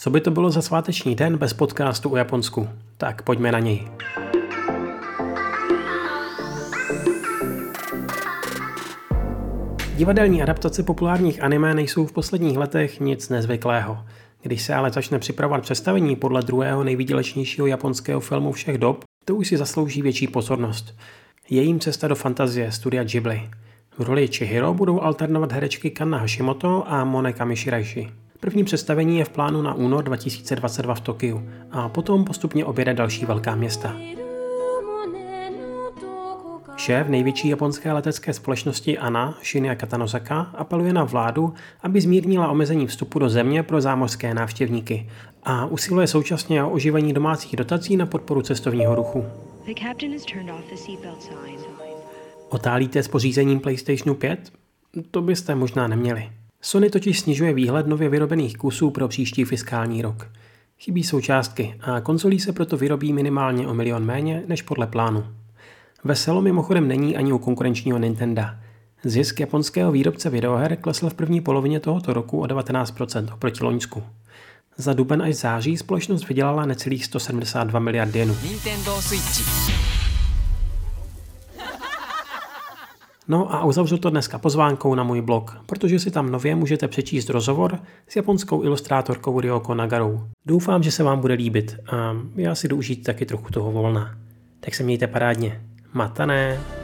Co by to bylo za sváteční den bez podcastu o Japonsku? Tak pojďme na něj. Divadelní adaptace populárních anime nejsou v posledních letech nic nezvyklého. Když se ale začne připravovat představení podle druhého nejvýdělečnějšího japonského filmu všech dob, to už si zaslouží větší pozornost. Je jim cesta do fantazie studia Ghibli. V roli Chihiro budou alternovat herečky Kanna Hashimoto a Moneka Mishiraishi. První představení je v plánu na únor 2022 v Tokiu a potom postupně objede další velká města. Šéf největší japonské letecké společnosti ANA, Shinya Katanozaka, apeluje na vládu, aby zmírnila omezení vstupu do země pro zámořské návštěvníky a usiluje současně o oživení domácích dotací na podporu cestovního ruchu. Otálíte s pořízením PlayStationu 5? To byste možná neměli. Sony totiž snižuje výhled nově vyrobených kusů pro příští fiskální rok. Chybí součástky a konzolí se proto vyrobí minimálně o milion méně než podle plánu. Veselo mimochodem není ani u konkurenčního Nintendo. Zisk japonského výrobce videoher klesl v první polovině tohoto roku o 19% oproti Loňsku. Za duben až září společnost vydělala necelých 172 miliard jenů. Nintendo Switch. No a uzavřu to dneska pozvánkou na můj blog, protože si tam nově můžete přečíst rozhovor s japonskou ilustrátorkou Ryoko Nagarou. Doufám, že se vám bude líbit a já si jdu užít taky trochu toho volna. Tak se mějte parádně. Matané!